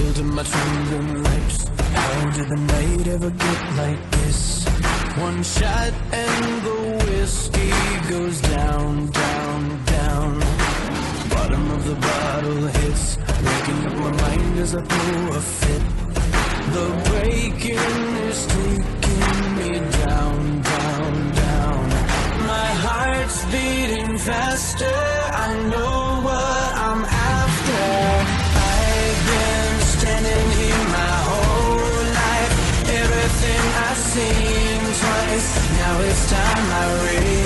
Building my trembling lips How did the night ever get like this? One shot and the whiskey goes down, down, down. Bottom of the bottle hits. Waking up my mind as I pull a fit. The breaking is taking me down, down, down. My heart's beating faster, I know Now it's time I reach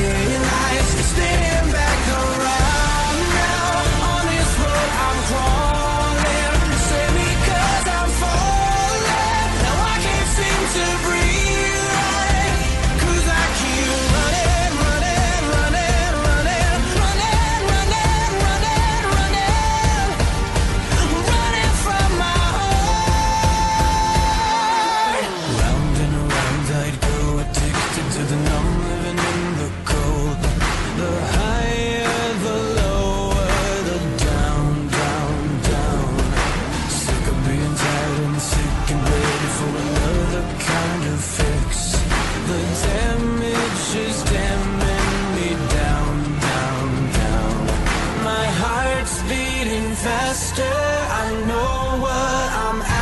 beating faster. I know what I'm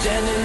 standing